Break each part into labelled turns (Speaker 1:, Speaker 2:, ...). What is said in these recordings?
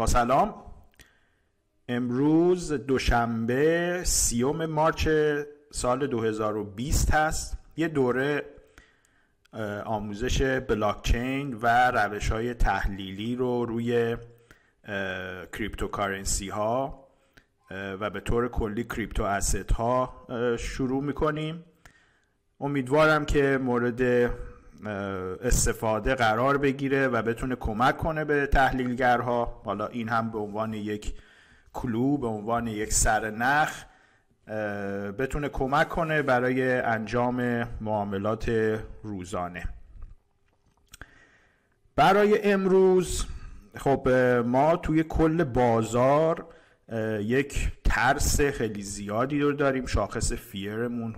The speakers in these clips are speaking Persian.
Speaker 1: با سلام. امروز دوشنبه سیوم March سال 2020 هست. یه دوره آموزش بلاکچین و روش های تحلیلی رو روی cryptocurrency ها و به طور کلی crypto asset ها شروع می‌کنیم. امیدوارم که مورد استفاده قرار بگیره و بتونه کمک کنه به تحلیلگرها. حالا این هم به عنوان یک کلو به عنوان یک سرنخ بتونه کمک کنه برای انجام معاملات روزانه. برای امروز خب ما توی کل بازار یک ترس خیلی زیادی رو داریم. شاخص فیرمون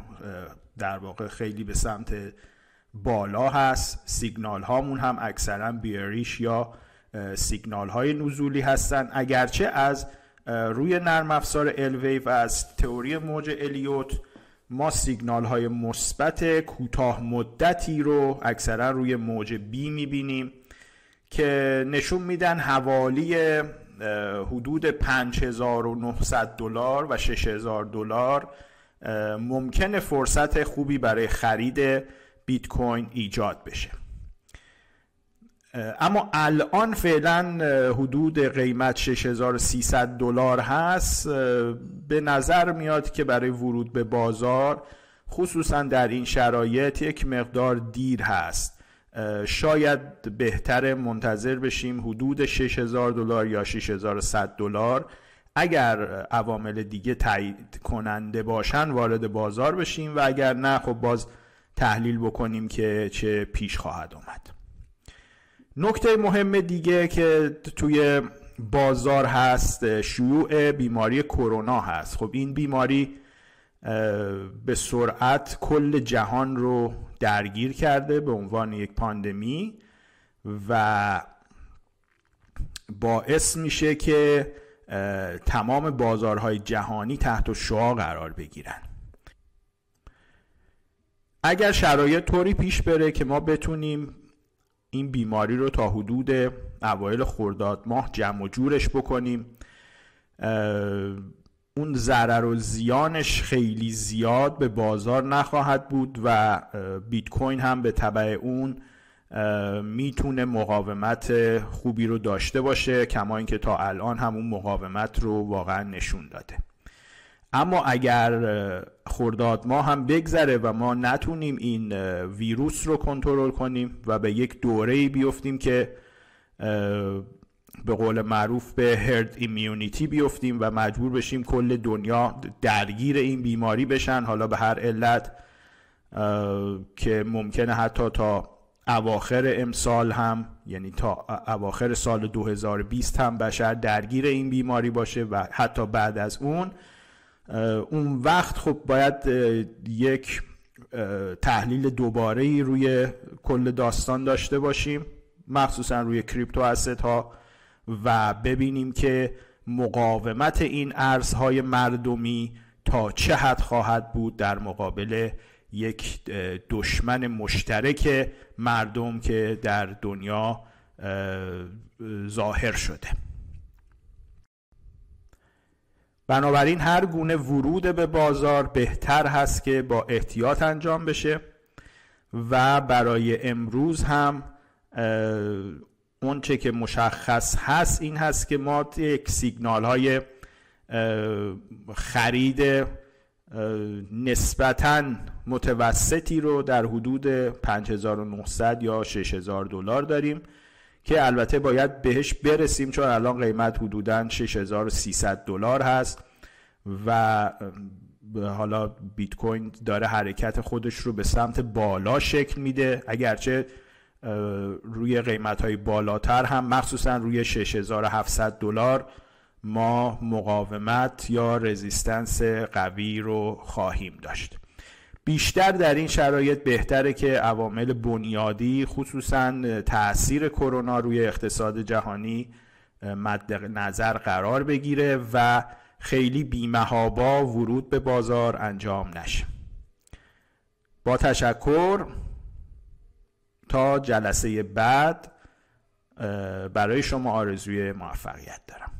Speaker 1: در واقع خیلی به سمت بالا هست سیگنال هامون هم اکثرا بیریش یا سیگنال های نزولی هستن. اگرچه از روی نرم افزار الوی و از تئوری موج الیوت ما سیگنال های مثبت کوتاه مدتی رو اکثرا روی موج بی می‌بینیم که نشون میدن حوالی حدود 5900 دلار و 6000 دلار. ممکنه فرصت خوبی برای خرید بیت کوین ایجاد بشه. اما الان فعلا حدود قیمت 6300 دلار هست. به نظر میاد که برای ورود به بازار خصوصا در این شرایط یک مقدار دیر هست. شاید بهتر منتظر بشیم حدود 6000 دلار یا 6100 دلار. اگر عوامل دیگه تایید کننده باشن وارد بازار بشیم و اگر نه خب باز تحلیل بکنیم که چه پیش خواهد آمد. نکته مهم دیگه که توی بازار هست شیوع بیماری کرونا هست. خب این بیماری به سرعت کل جهان رو درگیر کرده به عنوان یک پاندمی و باعث میشه که تمام بازارهای جهانی تحت شعا قرار بگیرن. اگر شرایط طوری پیش بره که ما بتونیم این بیماری رو تا حدود اوایل خرداد ماه جمع و جورش بکنیم اون ضرر و زیانش خیلی زیاد به بازار نخواهد بود و بیت کوین هم به طبع اون می‌تونه مقاومت خوبی رو داشته باشه کما اینکه تا الان هم اون مقاومت رو واقعا نشون داده. اما اگر خرداد ما هم بگذره و ما نتونیم این ویروس رو کنترل کنیم و به یک دوره بیفتیم که به قول معروف به هرد ایمیونیتی بیفتیم و مجبور بشیم کل دنیا درگیر این بیماری بشن. حالا به هر علت که ممکنه حتی تا اواخر امسال هم یعنی تا اواخر سال 2020 هم بشر درگیر این بیماری باشه و حتی بعد از اون اون وقت خب باید یک تحلیل دوباره روی کل داستان داشته باشیم مخصوصا روی کریپتو اسید ها و ببینیم که مقاومت این ارزهای مردمی تا چه حد خواهد بود در مقابل یک دشمن مشترک مردم که در دنیا ظاهر شده. بنابراین هر گونه ورود به بازار بهتر هست که با احتیاط انجام بشه و برای امروز هم اونچه که مشخص هست این هست که ما یک سیگنال های خرید نسبتا متوسطی رو در حدود 5900 یا 6000 دلار داریم. که البته باید بهش برسیم چون الان قیمت حدودا 6300 دلار هست و حالا بیت کوین داره حرکت خودش رو به سمت بالا شکل میده. اگرچه روی قیمت های بالاتر هم مخصوصا روی 6700 دلار ما مقاومت یا رزیستنس قوی رو خواهیم داشت. بیشتر در این شرایط بهتره که عوامل بنیادی خصوصا تاثیر کرونا روی اقتصاد جهانی مد نظر قرار بگیره و خیلی بیمهابا ورود به بازار انجام نشه. با تشکر تا جلسه بعد برای شما آرزوی موفقیت دارم.